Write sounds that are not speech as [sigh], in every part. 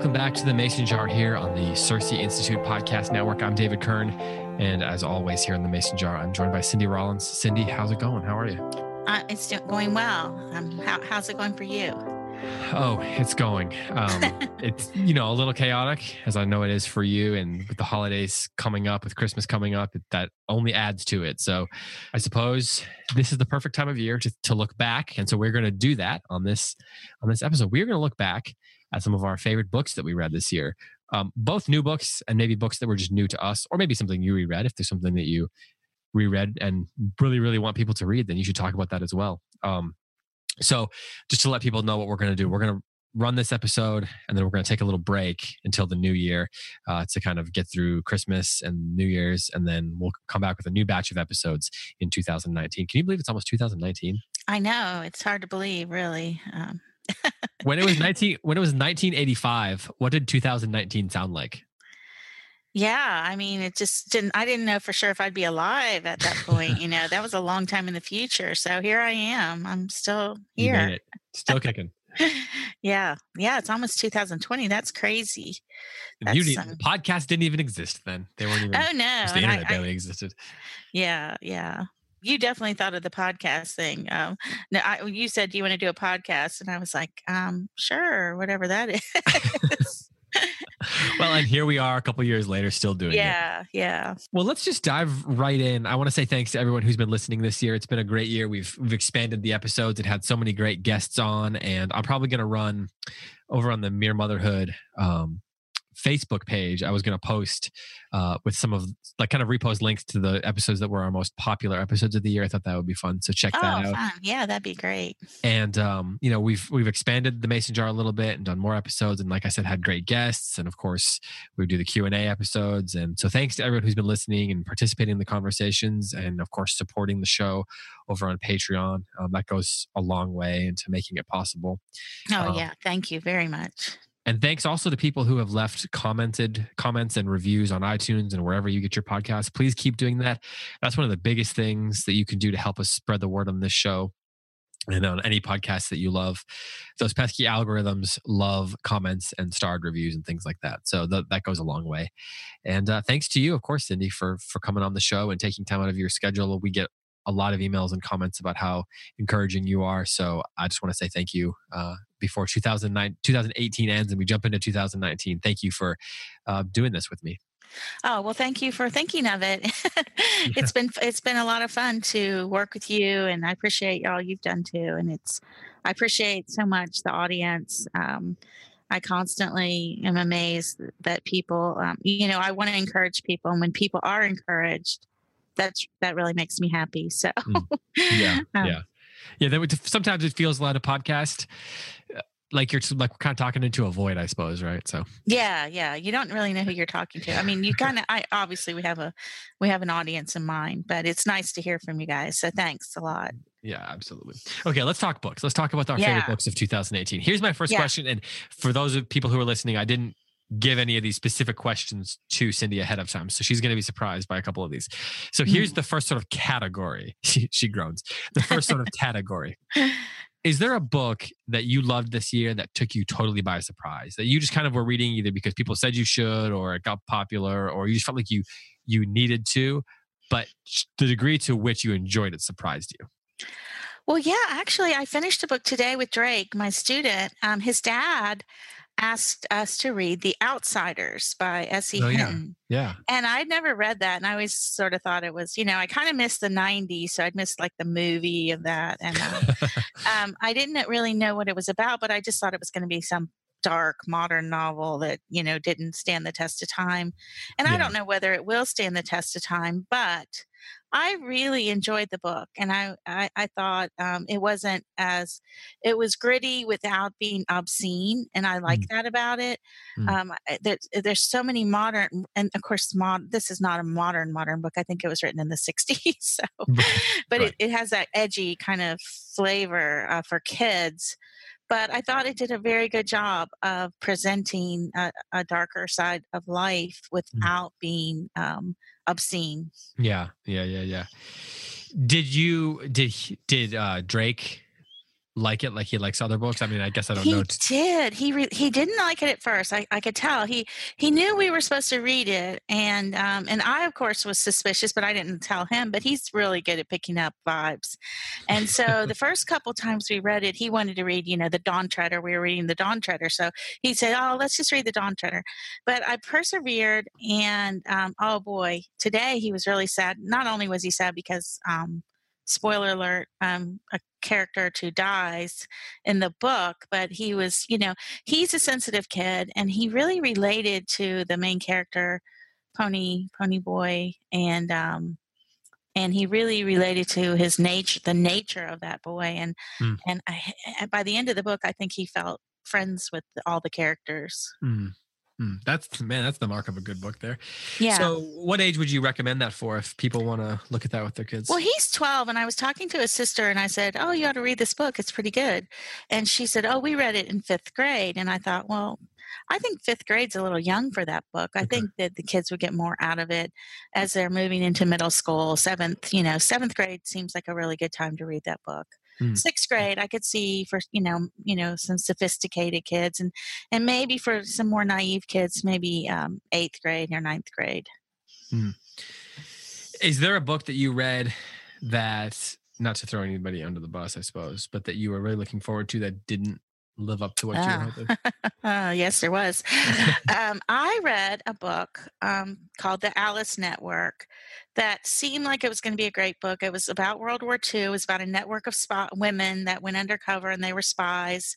welcome back to the Mason Jar here on the CiRCE Institute Podcast Network. I'm David Kern, and as always, here on the Mason Jar, I'm joined by Cindy Rollins. Cindy, how's it going? How are you? Uh, it's going well. Um, how, how's it going for you? Oh, it's going. Um, [laughs] it's you know a little chaotic, as I know it is for you, and with the holidays coming up, with Christmas coming up, that only adds to it. So, I suppose this is the perfect time of year to, to look back, and so we're going to do that on this on this episode. We're going to look back at some of our favorite books that we read this year, um, both new books and maybe books that were just new to us, or maybe something you reread. If there's something that you reread and really, really want people to read, then you should talk about that as well. Um, so, just to let people know what we're going to do, we're going to run this episode and then we're going to take a little break until the new year uh, to kind of get through Christmas and New Year's. And then we'll come back with a new batch of episodes in 2019. Can you believe it's almost 2019? I know. It's hard to believe, really. Um, [laughs] when it was 19 when it was 1985 what did 2019 sound like? Yeah i mean it just didn't i didn't know for sure if i'd be alive at that point you know that was a long time in the future so here i am i'm still here. still kicking. [laughs] Yeah yeah it's almost 2020 that's crazy. That's, you um, podcast didn't even exist then they weren't even oh no the internet I, barely I, existed. Yeah yeah you definitely thought of the podcast thing. Um, no, I, you said, "Do you want to do a podcast?" And I was like, um, "Sure, whatever that is." [laughs] well, and here we are a couple years later, still doing yeah, it. Yeah, yeah. Well, let's just dive right in. I want to say thanks to everyone who's been listening this year. It's been a great year. We've we've expanded the episodes. It had so many great guests on, and I'm probably going to run over on the Mere Motherhood um, Facebook page, I was going to post uh, with some of like kind of repost links to the episodes that were our most popular episodes of the year. I thought that would be fun. So check oh, that out. Fun. Yeah, that'd be great. And um, you know, we've we've expanded the Mason Jar a little bit and done more episodes. And like I said, had great guests. And of course, we do the Q and A episodes. And so thanks to everyone who's been listening and participating in the conversations, and of course supporting the show over on Patreon. Um, that goes a long way into making it possible. Oh um, yeah, thank you very much. And thanks also to people who have left commented comments and reviews on iTunes and wherever you get your podcasts. Please keep doing that. That's one of the biggest things that you can do to help us spread the word on this show and on any podcast that you love. Those pesky algorithms love comments and starred reviews and things like that. So th- that goes a long way. And uh, thanks to you, of course, Cindy, for for coming on the show and taking time out of your schedule. We get a lot of emails and comments about how encouraging you are. So I just want to say thank you uh, before 2009, 2018 ends and we jump into 2019. Thank you for uh, doing this with me. Oh well, thank you for thinking of it. [laughs] it's been it's been a lot of fun to work with you, and I appreciate all you've done too. And it's I appreciate so much the audience. Um, I constantly am amazed that people, um, you know, I want to encourage people, and when people are encouraged, that's that really makes me happy. So mm. yeah, [laughs] um, yeah, yeah. That would, sometimes it feels a lot of podcast uh, like you're like kind of talking into a void, I suppose, right? So yeah, yeah. You don't really know who you're talking to. I mean, you kind of. I obviously we have a we have an audience in mind, but it's nice to hear from you guys. So thanks a lot. Yeah, absolutely. Okay, let's talk books. Let's talk about our yeah. favorite books of 2018. Here's my first yeah. question, and for those of people who are listening, I didn't give any of these specific questions to Cindy ahead of time. So she's going to be surprised by a couple of these. So here's mm. the first sort of category. [laughs] She, she groans. The first sort of [laughs] category. Is there a book that you loved this year that took you totally by surprise that you just kind of were reading either because people said you should or it got popular or you just felt like you you needed to, but the degree to which you enjoyed it surprised you? Well, yeah, actually, I finished a book today with Drake, my student. Um, his dad asked us to read The Outsiders by S.E. Oh, Hinton. Yeah. yeah. And I'd never read that. And I always sort of thought it was, you know, I kind of missed the 90s. So I'd missed like the movie of that. And um, [laughs] um, I didn't really know what it was about, but I just thought it was going to be some dark modern novel that you know didn't stand the test of time and yeah. i don't know whether it will stand the test of time but I really enjoyed the book, and I I, I thought um, it wasn't as it was gritty without being obscene, and I like mm. that about it. Mm. Um, there's there's so many modern, and of course, mod. This is not a modern modern book. I think it was written in the '60s, [laughs] so but right. it, it has that edgy kind of flavor uh, for kids but I thought it did a very good job of presenting a, a darker side of life mm. without mm. being um, obscene. Yeah, yeah, yeah, yeah. Did you did did uh, Drake like it like he likes other books? I mean, I guess I don't he know. did. He re- he didn't like it at first. I, I could tell. He he knew we were supposed to read it, and um, and I of course was suspicious, but I didn't tell him. But he's really good at picking up vibes, and so [laughs] the first couple times we read it, he wanted to read, you know, the Dawn Treader. We were reading the Dawn Treader, so he said, "Oh, let's just read the Dawn Treader." But I persevered, and um, oh boy, today he was really sad. Not only was he sad because um, spoiler alert, um, a character to dies in the book, but he was, you know, he's a sensitive kid and he really related to the main character, Pony Pony Boy, and um, and he really related to his nature, the nature of that boy, and Mm. and I, by the end of the book, I think he felt friends with all the characters. Mm. Mm. That's man, that's the mark of a good book there. Yeah. So, what age would you recommend that for if people want to look at that with their kids? Well, he's 12, and I was talking to his sister, and I said, Oh, you ought to read this book. It's pretty good. And she said, Oh, we read it in fifth grade. And I thought, Well, I think fifth grade's a little young for that book. I Okay. think that the kids would get more out of it as they're moving into middle school. Seventh, you know, seventh grade seems like a really good time to read that book. Hmm. Sixth grade, I could see for you know, you know, some sophisticated kids, and and maybe for some more naive kids, maybe um, eighth grade or ninth grade. Is there a book that you read that, not to throw anybody under the bus, I suppose, but that you were really looking forward to that didn't live up to what you were Ah. hoping? [laughs] Uh, yes, there was. [laughs] um, I read a book um, called The Alice Network that seemed like it was going to be a great book. It was about World War II. It was about a network of spy- women that went undercover and they were spies.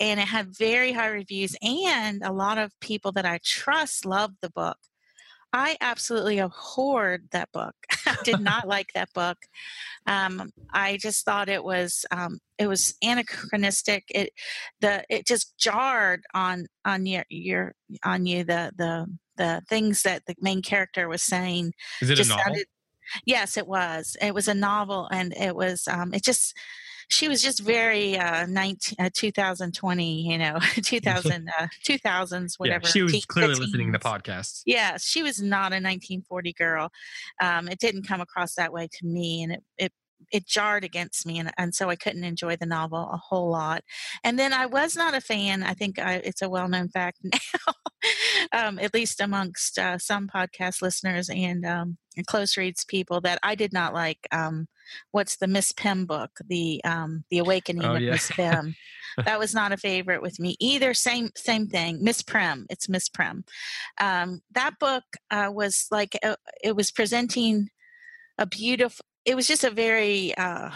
And it had very high reviews, and a lot of people that I trust loved the book. I absolutely abhorred that book. [laughs] I did not like that book. Um, I just thought it was um, it was anachronistic. It the it just jarred on on your your on you the the the things that the main character was saying Is it a novel? sounded yes it was it was a novel and it was um it just she was just very uh 19 uh, 2020 you know [laughs] 2000 uh, 2000s whatever yeah, she was clearly listening to podcasts. Yes, she was not a 1940 girl. Um, it didn't come across that way to me, and it it, it jarred against me, and, and so I couldn't enjoy the novel a whole lot. And then I was not a fan. I think I, it's a well known fact [laughs] now, um, at least amongst uh, some podcast listeners and, um, close reads people, that I did not like. Um, what's the Miss Pym book? The um, the Awakening Oh, of yeah. Miss Pym. [laughs] that was not a favorite with me either. Same same thing. Miss Prim. It's Miss Prim um, that book uh, was like uh, it was presenting a beautiful it was just a very uh,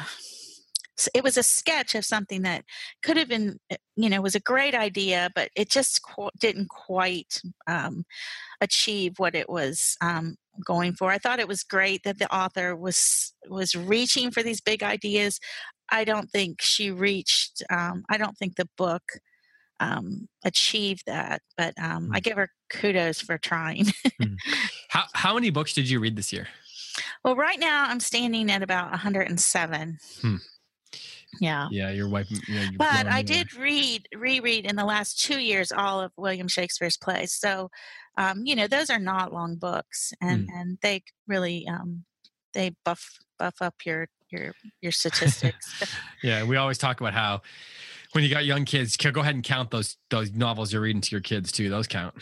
it was a sketch of something that could have been uh, you know was a great idea but it just qu- didn't quite um, achieve what it was um, going for i thought it was great that the author was was reaching for these big ideas i don't think she reached um, i don't think the book um, achieved that but um, i Mm. give her kudos for trying [laughs] How how many books did you read this year? well right now i'm standing at about 107 Hmm. Yeah Yeah, you're wiping. Yeah, you're but I did read, reread in the last two years all of William Shakespeare's plays. So, um, you know, those are not long books, and and they really um, they buff buff up your your your [laughs] statistics. Yeah, we always talk about how when you got young kids, go ahead and count those those novels you're reading to your kids too. Those count.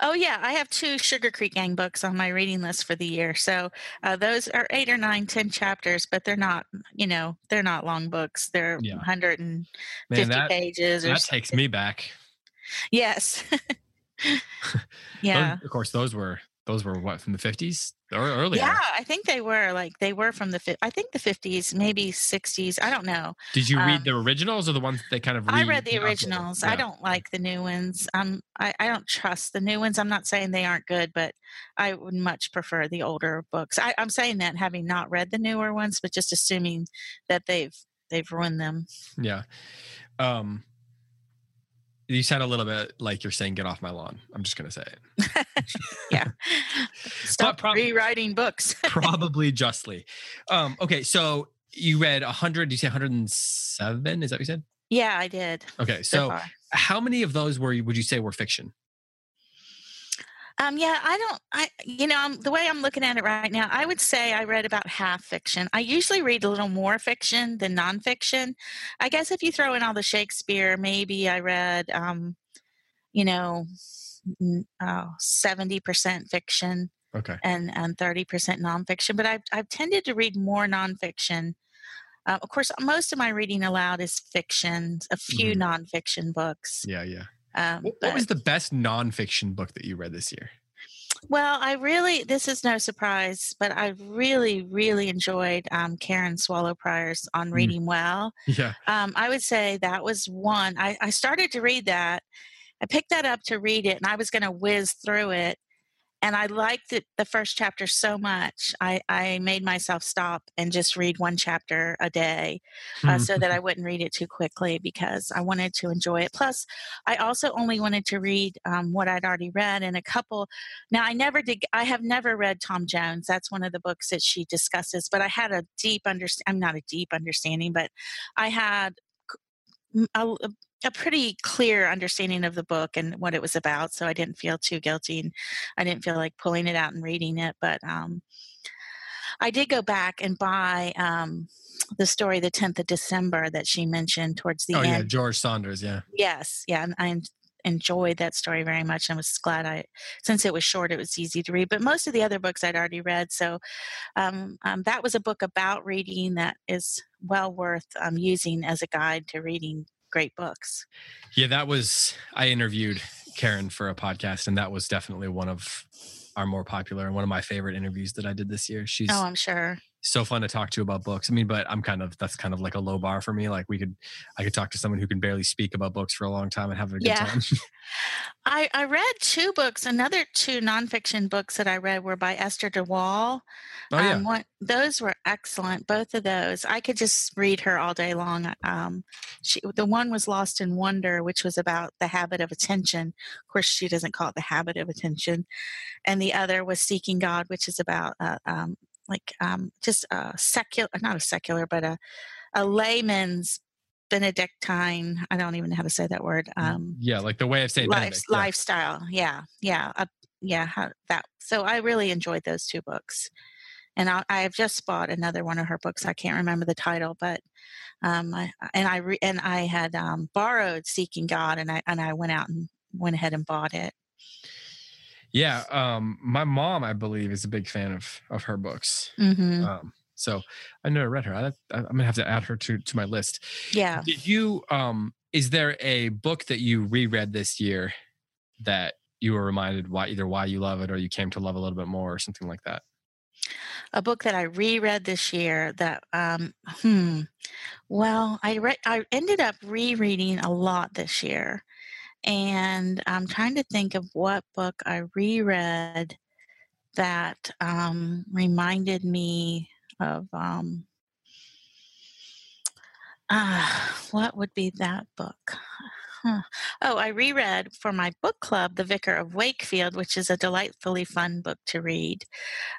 oh yeah, I have two Sugar Creek Gang books on my reading list for the year. So uh, those are eight or nine, ten chapters, but they're not, you know, they're not long books. They're Yeah. 150 Man, that pages. Or that something. takes me back. Yes. [laughs] [laughs] Those- yeah. of course, those were those were what from the fifties or earlier. Yeah, I think they were like they were from the I think the fifties, maybe sixties. I don't know. Did you read Um, the originals or the ones that they kind of? I read the originals. I don't like the new ones. Um, I, I don't trust the new ones. I'm not saying they aren't good, but I would much prefer the older books. I, I'm saying that having not read the newer ones, but just assuming that they've they've ruined them. Yeah. Um. You sound a little bit like you're saying, "Get off my lawn." I'm just gonna say it. [laughs] yeah. [laughs] Stop prob- rewriting books. [laughs] Probably justly. Um. Okay. So you read 100. You say 107? Is that what you said? yeah, I did. Okay. So So how many of those were would you say were fiction? Um, yeah, I don't. I you know I'm, the way I'm looking at it right now, I would say I read about half fiction. I usually read a little more fiction than nonfiction. I guess if you throw in all the Shakespeare, maybe I read, um, you know, uh, seventy percent fiction. Okay. And and thirty percent nonfiction. But I've I've tended to read more nonfiction. Uh, of course, most of my reading aloud is fiction. A few mm-hmm. nonfiction books. Yeah, yeah. Um, what, was the best nonfiction book that you read this year? Well, I really, this is no surprise, but I really, really enjoyed um, Karen Swallow Prior's On mm. Reading mm. Well. Yeah. Um, I would say that was one. I, I started to read that. I picked that up to read it, and I was going to whiz through it and I liked it, the first chapter so much. I, I made myself stop and just read one chapter a day uh, so that I wouldn't read it too quickly because I wanted to enjoy it. Plus, I also only wanted to read um, what I'd already read and a couple. Now, I never did, I have never read Tom Jones. That's one of the books that she discusses, but I had a deep understanding. I'm not a deep understanding, but I had a, a pretty clear understanding of the book and what it was about, so I didn't feel too guilty and I didn't feel like pulling it out and reading it. But um, I did go back and buy um, the story, the 10th of December, that she mentioned towards the oh, end. Oh, yeah, George Saunders, yeah. Yes, yeah, I enjoyed that story very much and was glad I, since it was short, it was easy to read. But most of the other books I'd already read, so um, um, that was a book about reading that is well worth um, using as a guide to reading great books. Yeah, that was I interviewed Karen for a podcast, and that was definitely one of our more popular and one of my favorite interviews that I did this year. Oh, She's oh, I'm sure so fun to talk to about books. I mean, but I'm kind of that's kind of like a low bar for me. Like we could I could talk to someone who can barely speak about books for a long time and have a good yeah. time. [laughs] I I read two books. Another two nonfiction books that I read were by Esther de Waal. Oh yeah, um, one, those were excellent. Both of those, I could just read her all day long. Um, she the one was Lost in Wonder, which was about the habit of attention. Of course, she doesn't call it the habit of attention, and the other was Seeking God, which is about uh, um, like um, just a secular, not a secular, but a, a layman's Benedictine. I don't even know how to say that word. Mm, um, yeah, like the way of saying life, yeah. lifestyle. Yeah, yeah, uh, yeah. How, that. So I really enjoyed those two books, and I, I, have just bought another one of her books. I can't remember the title, but um, I, and I re, and I had um, borrowed Seeking God, and I and I went out and went ahead and bought it. Yeah, um, my mom, I believe, is a big fan of of her books. Mm-hmm. Um, so I never read her. I, am gonna have to add her to to my list. Yeah. Did you? Um, is there a book that you reread this year that you were reminded why either why you love it or you came to love a little bit more or something like that? A book that I reread this year that um hmm well I read I ended up rereading a lot this year and I'm trying to think of what book I reread that um, reminded me of um, uh, what would be that book? Huh. Oh, I reread for my book club The Vicar of Wakefield, which is a delightfully fun book to read.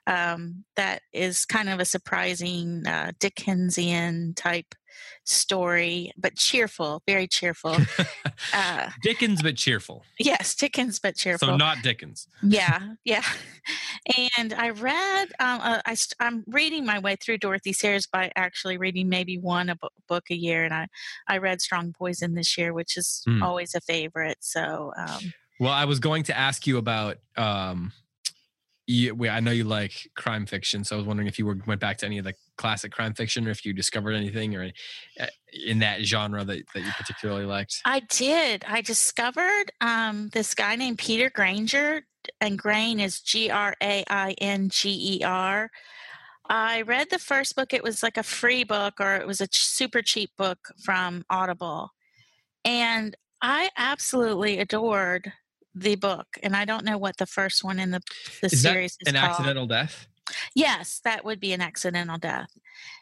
Um, that is kind of a surprising uh, Dickensian type story, but cheerful, very cheerful. Uh, [laughs] Dickens, but cheerful. Yes, Dickens, but cheerful. So not Dickens. Yeah, yeah. [laughs] And I read, um, uh, I, I'm reading my way through Dorothy Sayers by actually reading maybe one a book a year. And I, I read Strong Poison this year, which is mm. always a favorite. So, um, well, I was going to ask you about um, you, I know you like crime fiction, so I was wondering if you were, went back to any of the classic crime fiction, or if you discovered anything or uh, in that genre that, that you particularly liked. I did. I discovered um, this guy named Peter Grainger, and Grain is G R A I N G E R. I read the first book. It was like a free book, or it was a super cheap book from Audible, and I absolutely adored the book, and I don't know what the first one in the the is series is an called. accidental death. Yes, that would be an accidental death,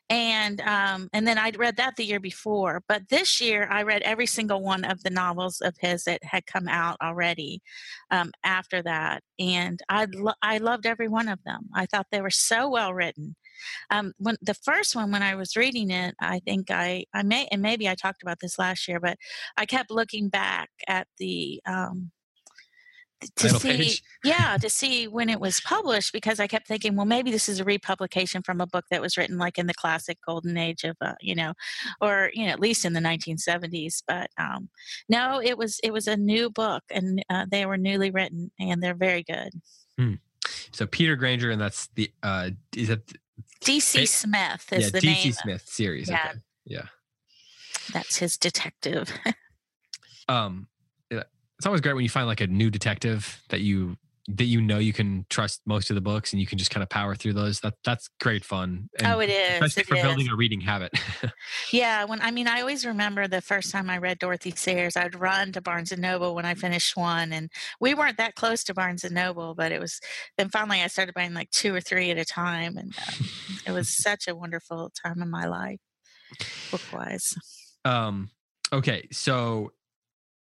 and um, and then I read that the year before. But this year, I read every single one of the novels of his that had come out already um, after that, and I lo- I loved every one of them. I thought they were so well written. Um, when the first one, when I was reading it, I think I I may and maybe I talked about this last year, but I kept looking back at the um, to see page. [laughs] yeah to see when it was published because i kept thinking well maybe this is a republication from a book that was written like in the classic golden age of uh, you know or you know at least in the 1970s but um no it was it was a new book and uh, they were newly written and they're very good So Peter Grainger, and that's the uh, is that dc It- smith is yeah the DC name Smith series? Yeah. Okay. Yeah. that's his detective [laughs] Um, it's always great when you find like a new detective that you that you know you can trust most of the books and you can just kind of power through those. That that's great fun. And oh it is especially it for is. building a reading habit. [laughs] Yeah, when I mean, I always remember the first time I read Dorothy Sayers. I'd run to Barnes and Noble when I finished one, and we weren't that close to Barnes and Noble, but it was. Then finally, I started buying like two or three at a time, and um, it was [laughs] such a wonderful time in my life, book wise. um, okay, so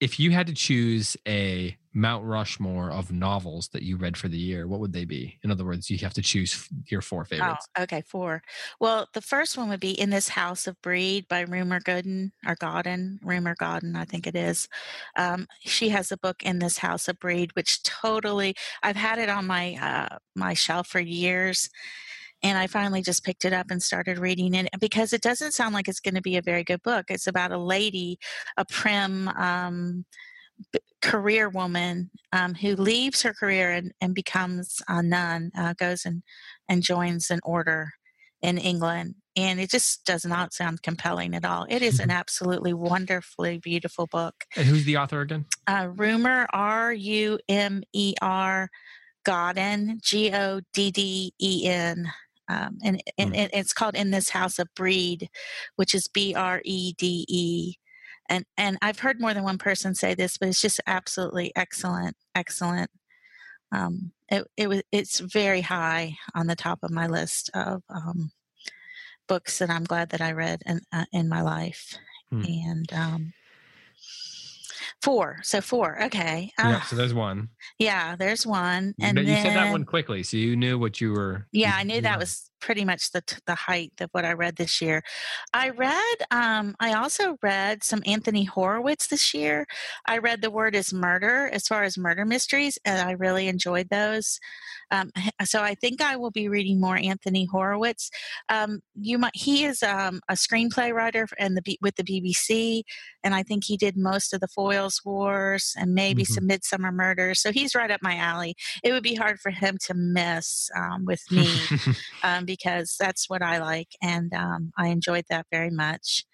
if you had to choose a Mount Rushmore of novels that you read for the year, what would they be? In other words, you have to choose your four favorites. okay, four. Well, the first one would be "In This House of Brede" by Rumer Gooden or Godden, Rumer Godden, I think it is. Um, she has a book "In This House of Brede," which totally I've had it on my uh, my shelf for years, and I finally just picked it up and started reading it because it doesn't sound like it's going to be a very good book. It's about a lady, a prim. Um, b- career woman um, who leaves her career and, and becomes a nun uh, goes and, and joins an order in england and it just does not sound compelling at all it is an [laughs] absolutely wonderfully beautiful book And who's the author again? uh, rumer r-u-m-e-r godden g-o-d-d-e-n um, and, and Hmm. it- it's called in this house of brede which is b-r-e-d-e and and i've heard more than one person say this but it's just absolutely excellent excellent um, it, it was it's very high on the top of my list of um, books that i'm glad that i read in, uh, in my life Hmm. and um, four. So four. Okay. Yeah, Ah, so there's one. yeah there's one. And you then said that one quickly, so you knew what you were. yeah, you- I knew that was pretty much the t- the height of what I read this year. I read um I also read some Anthony Horowitz this year. I read The Word is Murder as far as murder mysteries and I really enjoyed those. Um, [laughs] so I think I will be reading more Anthony Horowitz. Um, you might he is um, a screenplay writer and the with the BBC and I think he did most of the Foyles Wars and maybe Mhm. some Midsummer Murders. So he's right up my alley. It would be hard for him to miss um, with me [laughs] um, because that's what I like, and um, I enjoyed that very much.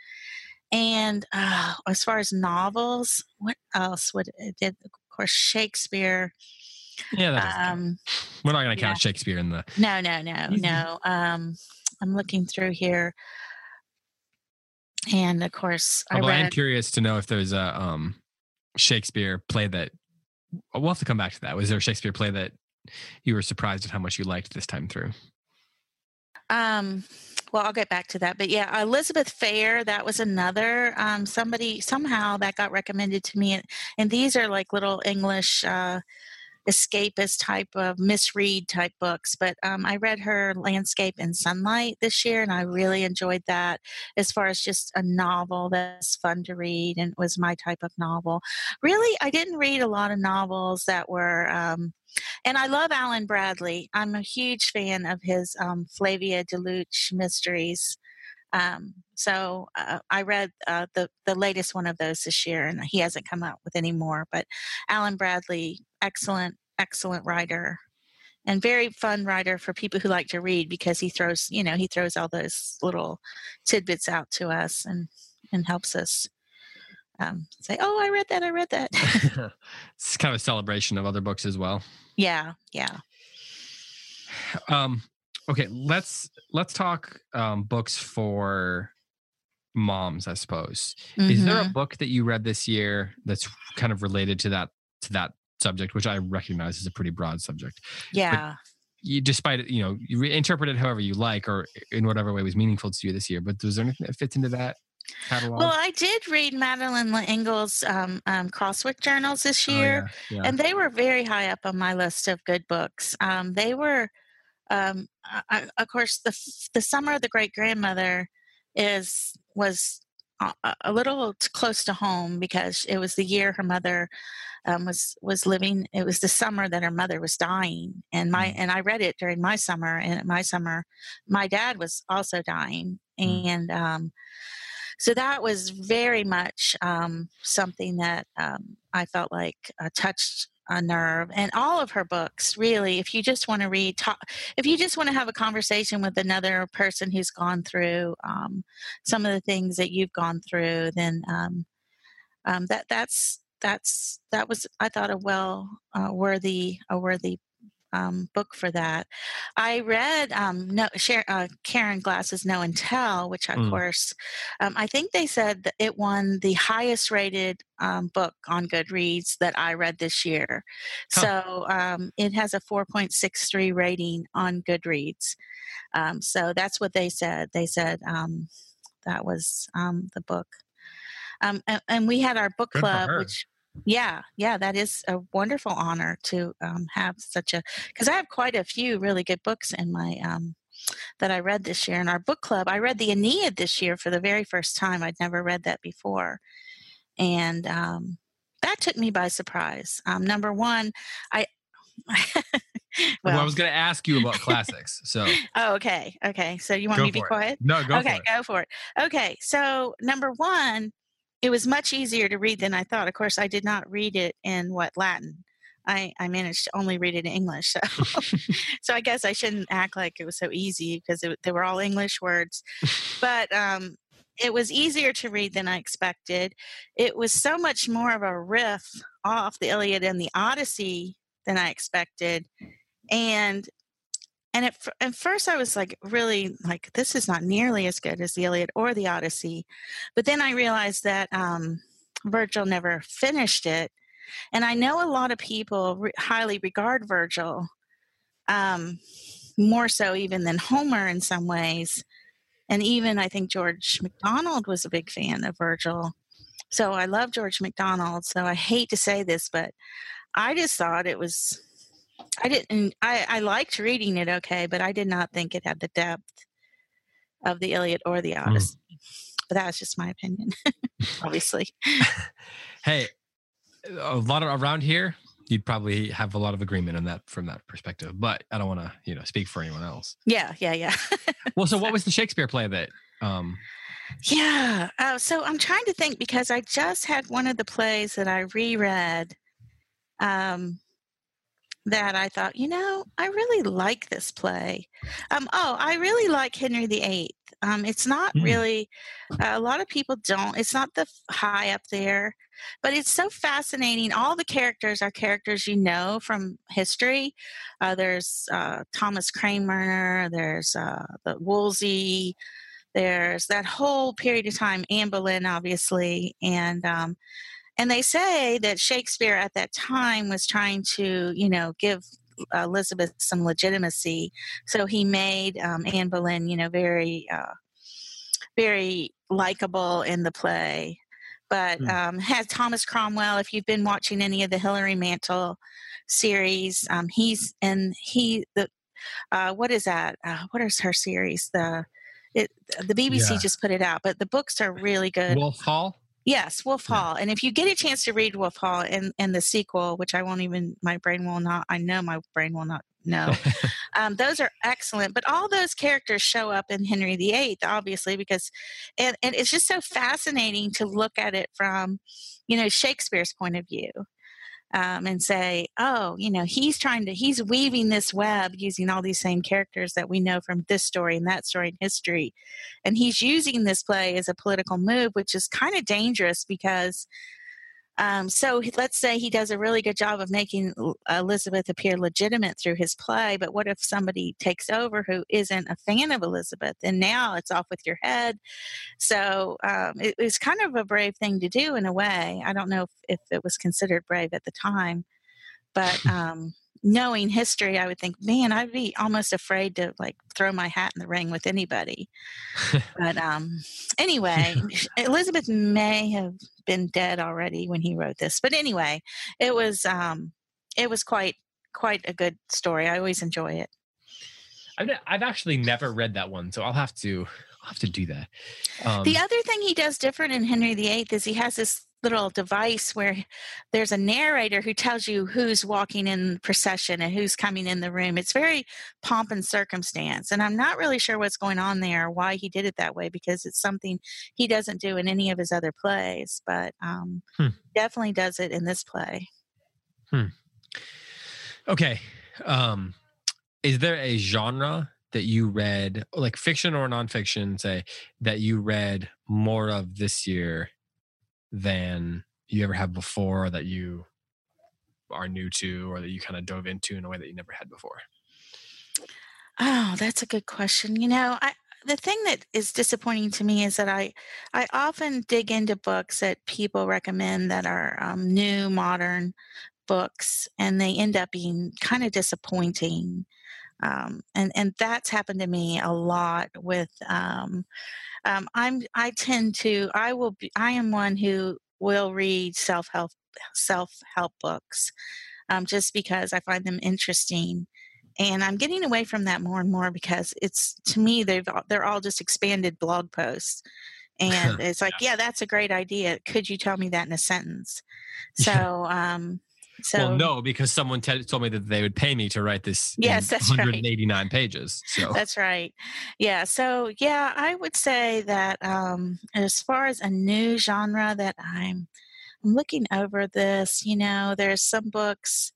And uh, as far as novels, what else would it did? Of course, Shakespeare. yeah, that. Um, we're not going to count yeah. Shakespeare in the. no, no, no, no. Um, I'm looking through here, and of course, I I am curious to know if there's a um, Shakespeare play that. We'll have to come back to that. Was there a Shakespeare play that you were surprised at how much you liked this time through? Um, well, I'll get back to that. But yeah, Elizabeth Fair, that was another um, somebody somehow that got recommended to me. And, and these are like little English uh, escapist type of Miss Read type books. But um, I read her Landscape in Sunlight this year, and I really enjoyed that as far as just a novel that's fun to read and was my type of novel. Really, I didn't read a lot of novels that were. Um, and I love Alan Bradley. I'm a huge fan of his um, Flavia de Luce mysteries. Um, so uh, I read uh, the the latest one of those this year, and he hasn't come out with any more. But Alan Bradley, excellent, excellent writer, and very fun writer for people who like to read because he throws, you know, he throws all those little tidbits out to us and and helps us um, say, "Oh, I read that. I read that." [laughs] [laughs] it's kind of a celebration of other books as well. yeah, yeah. [sighs] Um, okay, let's let's talk um, books for moms. I suppose. Is there a Mhm. book that you read this year that's kind of related to that to that subject, which I recognize is a pretty broad subject? yeah. You, despite it, you know, you interpret it however you like, or in whatever way was meaningful to you this year. But was there anything that fits into that catalog? Well, I did read Madeleine L'Engle's um, um, Crosswick journals this Oh, year, yeah, yeah. and they were very high up on my list of good books. Um, they were, um, I- of course, the the Summer of the Great Grandmother is was a little close to home because it was the year her mother um, was was living. It was the summer that her mother was dying, and my mm. and I read it during my summer. And my summer, my dad was also dying, mm. and um, so that was very much um, something that um, I felt like uh, touched a nerve and all of her books really if you just want to read talk, if you just want to have a conversation with another person who's gone through um, some of the things that you've gone through then um, um, that that's that's that was i thought a well uh, worthy a worthy um, book for that. I read um, no, uh, Karen Glass's Know and Tell, which of mm. course um, I think they said that it won the highest rated um, book on Goodreads that I read this year. Huh. So um, it has a 4.63 rating on Goodreads. Um, so that's what they said. They said that was the book. And, and, we had our book Good club, which yeah, yeah, that is a wonderful honor to um, have such a because I have quite a few really good books in my um, that I read this year in our book club. I read the Aeneid this year for the very first time. I'd never read that before, and um, that took me by surprise. Um, number one, I. [laughs] well, I was going to ask you about classics. So. [laughs] oh, okay, okay. So you want me to be quiet? No, go. Okay, for go for it. Okay, so number one, it was much easier to read than I thought. Of course, I did not read it in what Latin. I, I managed to only read it in English. So, [laughs] [laughs] so I guess I shouldn't act like it was so easy because it, they were all English words. But um, it was easier to read than I expected. It was so much more of a riff off the Iliad and the Odyssey than I expected. And and at, at first, I was like, really, like, this is not nearly as good as the Iliad or the Odyssey. But then I realized that um, Virgil never finished it. And I know a lot of people re- highly regard Virgil, um, more so even than Homer in some ways. And even I think George MacDonald was a big fan of Virgil. So I love George MacDonald. So I hate to say this, but I just thought it was I didn't. I, I liked reading it okay, but I did not think it had the depth of the Iliad or the hmm. Odyssey. Mm. But that was just my opinion, [laughs] obviously. [laughs] hey, a lot of around here, you'd probably have a lot of agreement on that from that perspective. But I don't want to, you know, speak for anyone else. Yeah, yeah, yeah. [laughs] well, so what was the Shakespeare play that? Um, yeah. Uh, so I'm trying to think because I just had one of the plays that I reread. Um, that I thought, you know, I really like this play. Um, oh, I really like Henry VIII. Um, it's not mm. really, uh, a lot of people don't, it's not the high up there, but it's so fascinating. All the characters are characters you know from history. Uh, there's uh, Thomas Cranmer, there's uh, the Wolsey, there's that whole period of time, Anne Boleyn, obviously, and um, and they say that Shakespeare at that time was trying to, you know, give Elizabeth some legitimacy. So he made um, Anne Boleyn, you know, very, uh, very likable in the play. But mm. um, had Thomas Cromwell, if you've been watching any of the Hilary Mantel series, um, he's and he the uh, what is that? Uh, what is her series? The it, the BBC yeah. just put it out, but the books are really good. Wolf Hall. Yes, Wolf Hall. And if you get a chance to read Wolf Hall and, and the sequel, which I won't even, my brain will not, I know my brain will not know. [laughs] um, those are excellent. But all those characters show up in Henry VIII, obviously, because, and, and it's just so fascinating to look at it from, you know, Shakespeare's point of view um, and say, oh, you know, he's trying to, he's weaving this web using all these same characters that we know from this story and that story in history. And he's using this play as a political move, which is kind of dangerous because um, so let's say he does a really good job of making Elizabeth appear legitimate through his play, but what if somebody takes over who isn't a fan of Elizabeth? And now it's off with your head. So um, it was kind of a brave thing to do in a way. I don't know if, if it was considered brave at the time, but. [laughs] Um, knowing history, I would think, man, I'd be almost afraid to like throw my hat in the ring with anybody. [laughs] but um, anyway, Elizabeth may have been dead already when he wrote this. But anyway, it was um, it was quite quite a good story. I always enjoy it. I've, I've actually never read that one, so I'll have to I'll have to do that. Um, the other thing he does different in Henry VIII is he has this little device where there's a narrator who tells you who's walking in procession and who's coming in the room. It's very pomp and circumstance. And I'm not really sure what's going on there, why he did it that way, because it's something he doesn't do in any of his other plays, but um, hmm. definitely does it in this play. Hmm. Okay. Um, is there a genre that you read, like fiction or nonfiction, say, that you read more of this year than you ever have before, that you are new to, or that you kind of dove into in a way that you never had before? Oh, that's a good question. You know, I the thing that is disappointing to me is that I I often dig into books that people recommend that are um, new, modern books, and they end up being kind of disappointing. Um, and and that's happened to me a lot with um, um, I'm I tend to I will be I am one who will read self help self help books um, just because I find them interesting. And I'm getting away from that more and more because it's to me they've they're all just expanded blog posts, and [laughs] it's like yeah. yeah that's a great idea. Could you tell me that in a sentence? So um, so well, no, because someone t- told me that they would pay me to write this. Yes, that's 189 right. pages. So [laughs] that's right. Yeah. So yeah, I would say that um, as far as a new genre that I'm, I'm looking over this. You know, there's some books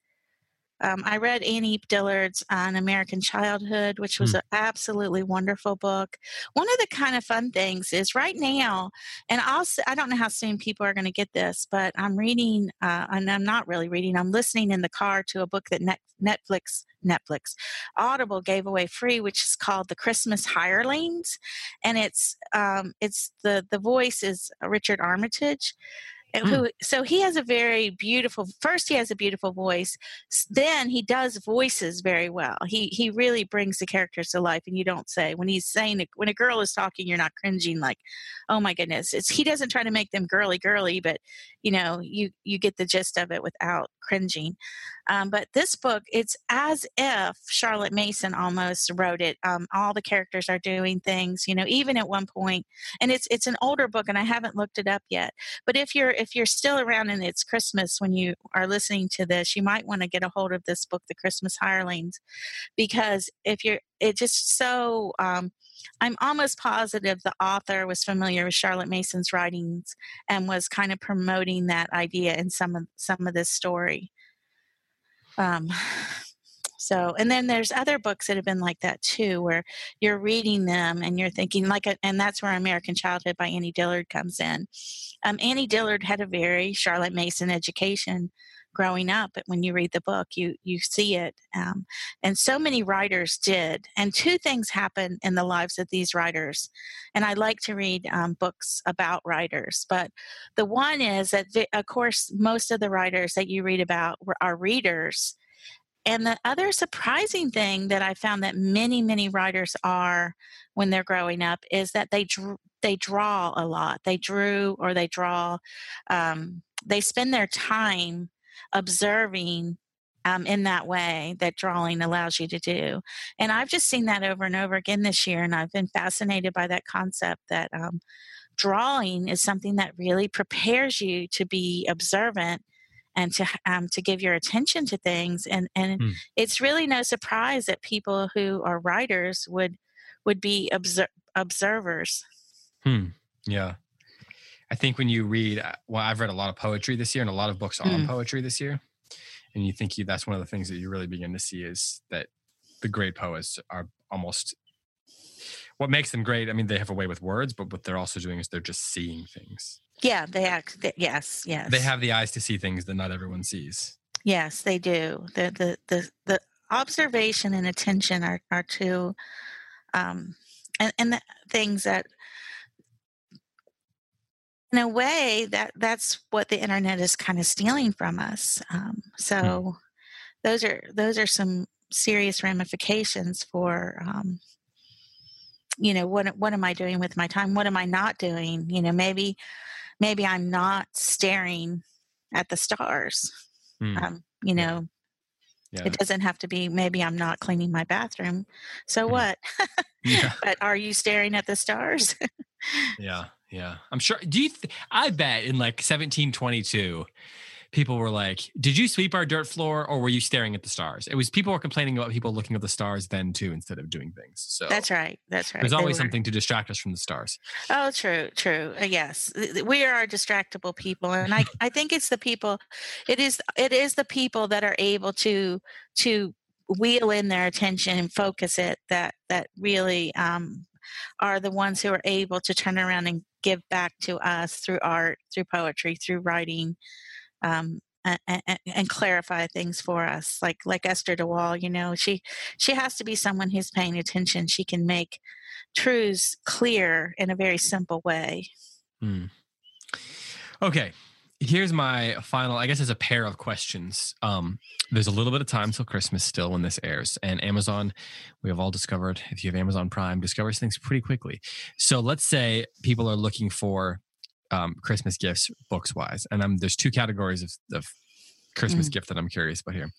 um, I read Annie Dillard's An American Childhood, which was mm. an absolutely wonderful book. One of the kind of fun things is right now, and I'll I don't know how soon people are going to get this, but I'm reading, uh, and I'm not really reading. I'm listening in the car to a book that Netflix Netflix Audible gave away free, which is called The Christmas Hirelings, and it's um, it's the the voice is Richard Armitage Mm. who so he has a very beautiful first he has a beautiful voice then he does voices very well he he really brings the characters to life and you don't say when he's saying when a girl is talking you're not cringing like oh my goodness it's he doesn't try to make them girly girly but you know you you get the gist of it without cringing um, but this book, it's as if Charlotte Mason almost wrote it. Um, all the characters are doing things, you know, even at one point, and it's it's an older book, and I haven't looked it up yet. But if you're if you're still around and it's Christmas when you are listening to this, you might want to get a hold of this book, The Christmas Hirelings, because if you're it just so um, I'm almost positive the author was familiar with Charlotte Mason's writings and was kind of promoting that idea in some of some of this story. Um, so, and then there's other books that have been like that too, where you're reading them and you're thinking like, a, and that's where American Childhood by Annie Dillard comes in. Um, Annie Dillard had a very Charlotte Mason education growing up but when you read the book you you see it um, and so many writers did and two things happen in the lives of these writers and i like to read um, books about writers but the one is that of course most of the writers that you read about are readers and the other surprising thing that I found that many, many writers are when they're growing up is that they dr- they draw a lot. They drew or they draw. Um, they spend their time observing um, in that way that drawing allows you to do. And I've just seen that over and over again this year, and I've been fascinated by that concept that um, drawing is something that really prepares you to be observant and to um, to give your attention to things. And and mm. it's really no surprise that people who are writers would would be obser- observers. Hmm. Yeah. I think when you read, uh, well, I've read a lot of poetry this year and a lot of books on mm. poetry this year. And you think you, that's one of the things that you really begin to see is that the great poets are almost what makes them great. I mean, they have a way with words, but what they're also doing is they're just seeing things. Yeah, they act. They, yes, yes. They have the eyes to see things that not everyone sees. Yes, they do. The the the the observation and attention are are two, um, and and the things that in a way that that's what the internet is kind of stealing from us um, so mm. those are those are some serious ramifications for um, you know what what am i doing with my time what am i not doing you know maybe maybe i'm not staring at the stars mm. um, you know Yeah. It doesn't have to be maybe I'm not cleaning my bathroom. So what? [laughs] Yeah. but are you staring at the stars? [laughs] Yeah, yeah. I'm sure. Do you? Th- I bet in like 1722, people were like, "Did you sweep our dirt floor, or were you staring at the stars?" It was people were complaining about people looking at the stars then too, instead of doing things. So That's right. That's right. There's always something to distract us from the stars. Oh, true, true. Uh, yes, we are distractible people, and I, I think it's the people. It is, it is the people that are able to to wheel in their attention and focus it that that really um, are the ones who are able to turn around and give back to us through art, through poetry, through writing. Um, and, and, and clarify things for us like like esther de waal you know she she has to be someone who's paying attention she can make truths clear in a very simple way. Hmm. Okay. Here's my final, I guess, as a pair of questions. Um, there's a little bit of time till Christmas still when this airs, and Amazon, we have all discovered, if you have Amazon Prime, discovers things pretty quickly. So let's say people are looking for um, Christmas gifts, books wise, and um, there's two categories of, of Christmas gift that I'm curious about here.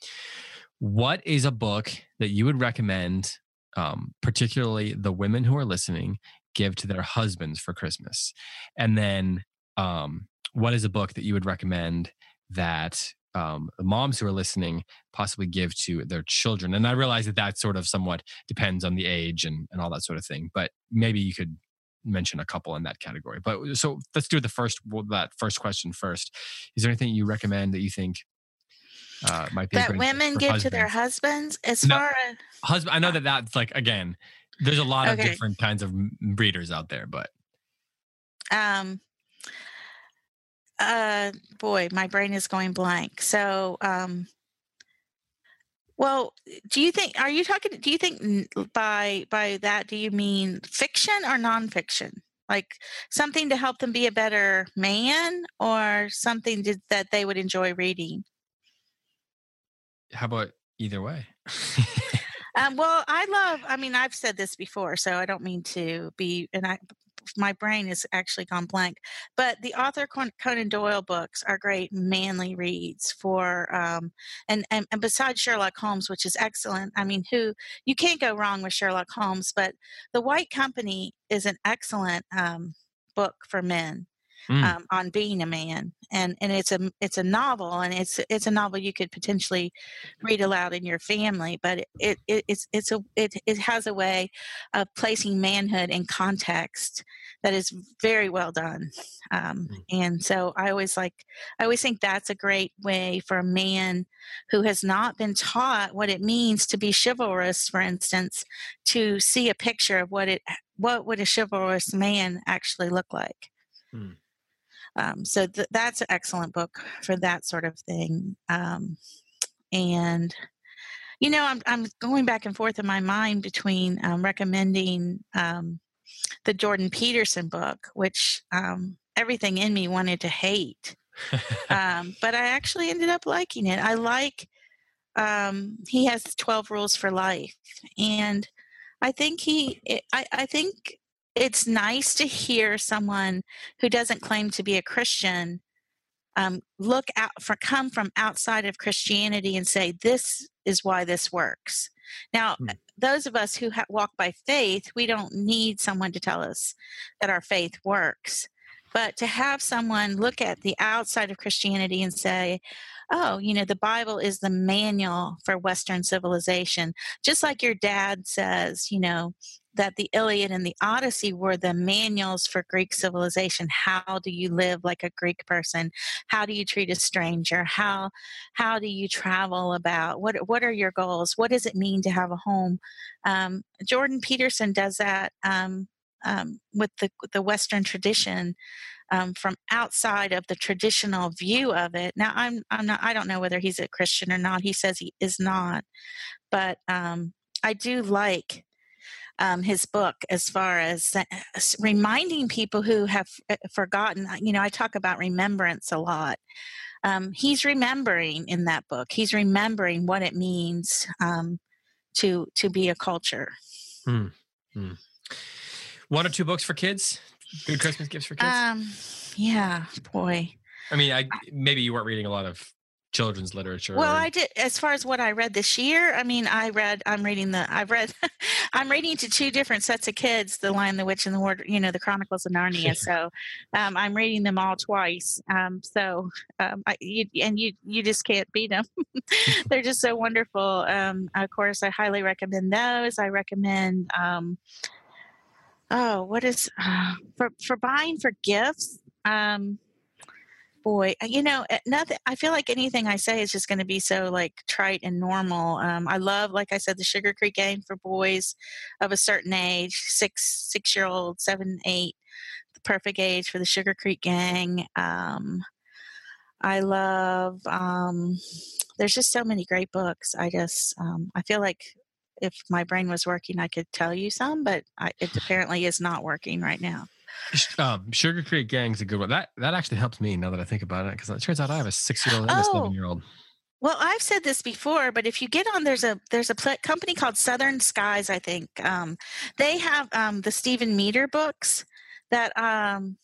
What is a book that you would recommend, um, particularly the women who are listening, give to their husbands for Christmas? And then, um, what is a book that you would recommend that um, the moms who are listening possibly give to their children? And I realize that that sort of somewhat depends on the age and, and all that sort of thing, but maybe you could mention a couple in that category. But so let's do the first that first question first. Is there anything you recommend that you think uh, might be That women give to their husbands? husbands, as No. far as husband? I know that that's like again. There's a lot of different kinds of readers out there, but um, uh, boy, my brain is going blank. So, um, well, do you think? Are you talking? Do you think by by that? Do you mean fiction or nonfiction? Like something to help them be a better man, or something to, that they would enjoy reading? how about either way? Um, [laughs] [laughs] well, I love. I mean, I've said this before, so I don't mean to be. And I, my brain has actually gone blank. But the author Conan Doyle books are great, manly reads for. Um, and, and and besides Sherlock Holmes, which is excellent. I mean, who you can't go wrong with Sherlock Holmes. But The White Company is an excellent um, book for men Mm. um, on being a man, and and it's a it's a novel, and it's it's a novel you could potentially read aloud in your family, but it, it, it it's it's a it it has a way of placing manhood in context that is very well done, um, Mm. and so I always like I always think that's a great way for a man who has not been taught what it means to be chivalrous, for instance, to see a picture of what it what would a chivalrous man actually look like. Hmm. Um, so th- that's an excellent book for that sort of thing. Um, and you know, I'm I'm going back and forth in my mind between um, recommending um, the Jordan Peterson book, which um, everything in me wanted to hate, but I actually ended up liking it. I like um, he has 12 rules for life, and I think he I, I think it's nice to hear someone who doesn't claim to be a Christian um, look out for come from outside of Christianity and say this is why this works. Now, Hmm. those of us who ha- walk by faith, we don't need someone to tell us that our faith works. But to have someone look at the outside of Christianity and say, oh, you know, the Bible is the manual for Western civilization, just like your dad says, you know, that the Iliad and the Odyssey were the manuals for Greek civilization. How do you live like a Greek person? How do you treat a stranger? How how do you travel about? What what are your goals? What does it mean to have a home? Um, Jordan Peterson does that um, um, with the the Western tradition. Um, from outside of the traditional view of it. Now, I'm I'm not I don't know whether he's a Christian or not. He says he is not, but um, I do like um, his book as far as uh, reminding people who have uh, forgotten. You know, I talk about remembrance a lot. Um, he's remembering in that book. He's remembering what it means um, to to be a culture. One or two books for kids. Good Christmas gifts for kids. Um, yeah, boy. I mean, I maybe you weren't reading a lot of children's literature. Well, I did as far as what I read this year. I mean, I read. I'm reading the. I've read. [laughs] I'm reading to two different sets of kids: The Lion, the Witch, and the Ward. You know, the Chronicles of Narnia. [laughs] so, um, I'm reading them all twice. Um, so, um, I, you, and you you just can't beat them. [laughs] They're just so wonderful. Um, of course, I highly recommend those. I recommend. Um, oh, what is uh, [sighs] for for buying for gifts? Um, boy uh, you know eh, nothing i feel like anything i say is just going to be so like trite and normal um, i love like i said the sugar creek gang for boys of a certain age six six year old seven eight the perfect age for the sugar creek gang um, i love um, there's just so many great books i just um, i feel like if my brain was working i could tell you some but I, it apparently is not working right now um, Sugar Creek Gang's a good one. That that actually helps me now that I think about it because it turns out I have a six year old and a seven oh. year old. Well, I've said this before, but if you get on, there's a there's a pl- company called Southern Skies. I think um, they have um, the Stephen Meader books that um,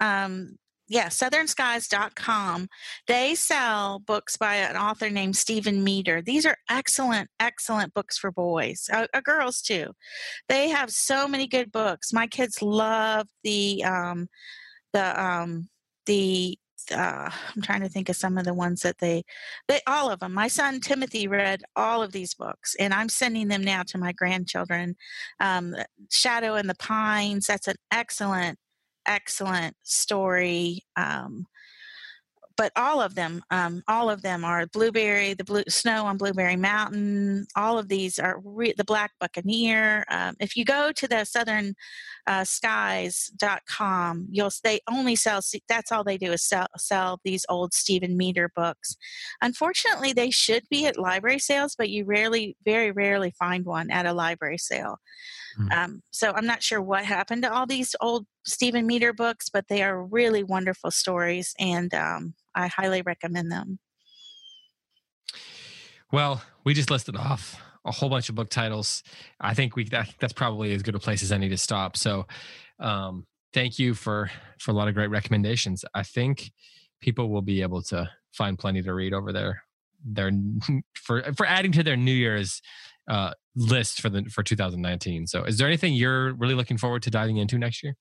um, yeah, southernskies.com. They sell books by an author named Stephen Meader. These are excellent, excellent books for boys, uh, uh, girls too. They have so many good books. My kids love the um, the um, the uh, I'm trying to think of some of the ones that they, they all of them. My son Timothy read all of these books, and I'm sending them now to my grandchildren. Um, Shadow in the Pines. That's an excellent excellent story. Um, but all of them, um, all of them are blueberry, the blue snow on Blueberry Mountain. All of these are re- the Black Buccaneer. Um, if you go to the Southern uh, you'll they only sell that's all they do is sell, sell these old stephen meader books unfortunately they should be at library sales but you rarely very rarely find one at a library sale mm-hmm. um, so i'm not sure what happened to all these old stephen meader books but they are really wonderful stories and um, i highly recommend them well we just listed off a whole bunch of book titles. I think we that, that's probably as good a place as any to stop. So, um, thank you for for a lot of great recommendations. I think people will be able to find plenty to read over there. Their [laughs] for for adding to their New Year's uh, list for the for 2019. So, is there anything you're really looking forward to diving into next year?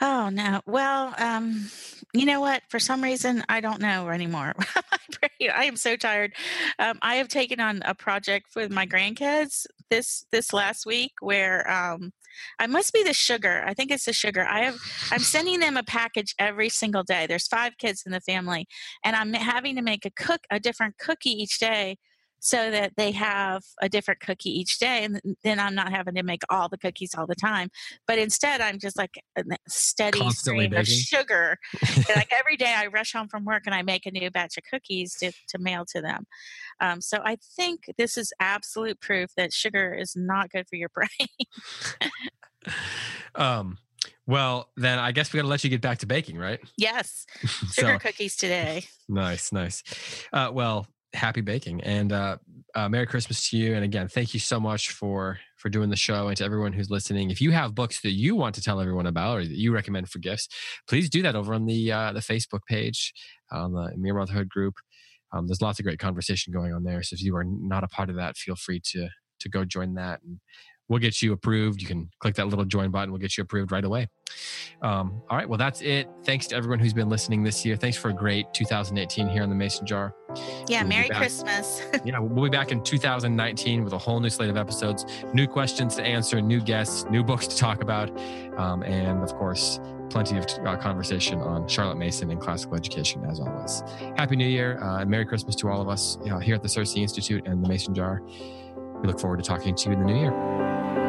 Oh no. Well, um, you know what? For some reason, I don't know anymore. [laughs] I am so tired. Um, I have taken on a project with my grandkids this this last week where um, I must be the sugar. I think it's the sugar. I have. I'm sending them a package every single day. There's five kids in the family, and I'm having to make a cook a different cookie each day so that they have a different cookie each day and then i'm not having to make all the cookies all the time but instead i'm just like a steady Constantly stream baking. of sugar [laughs] like every day i rush home from work and i make a new batch of cookies to, to mail to them um, so i think this is absolute proof that sugar is not good for your brain [laughs] um well, then I guess we got to let you get back to baking, right? Yes. [laughs] Sugar so, cookies today. Nice, nice. Uh, well, happy baking. And uh, uh, merry christmas to you. And again thank you so much for for doing the show and to everyone who's listening. If you have books that you want to tell everyone about or that you recommend for gifts please do that over on the uh, the facebook page on the mere motherhood group. Um, there's lots of great conversation going on there. So if you are not a part of that feel free to to go join that and we'll get you approved. You can click that little join button. We'll get you approved right away. Um, all right. Well, that's it. Thanks to everyone who's been listening this year. Thanks for a great 2018 here on the Mason Jar. Yeah. We'll Merry Christmas. [laughs] yeah. We'll be back in 2019 with a whole new slate of episodes, new questions to answer, new guests, new books to talk about, um, and of course, plenty of uh, conversation on Charlotte Mason and classical education as always. Happy New Year uh, and Merry Christmas to all of us uh, here at the CiRCE Institute and the Mason Jar. We look forward to talking to you in the new year.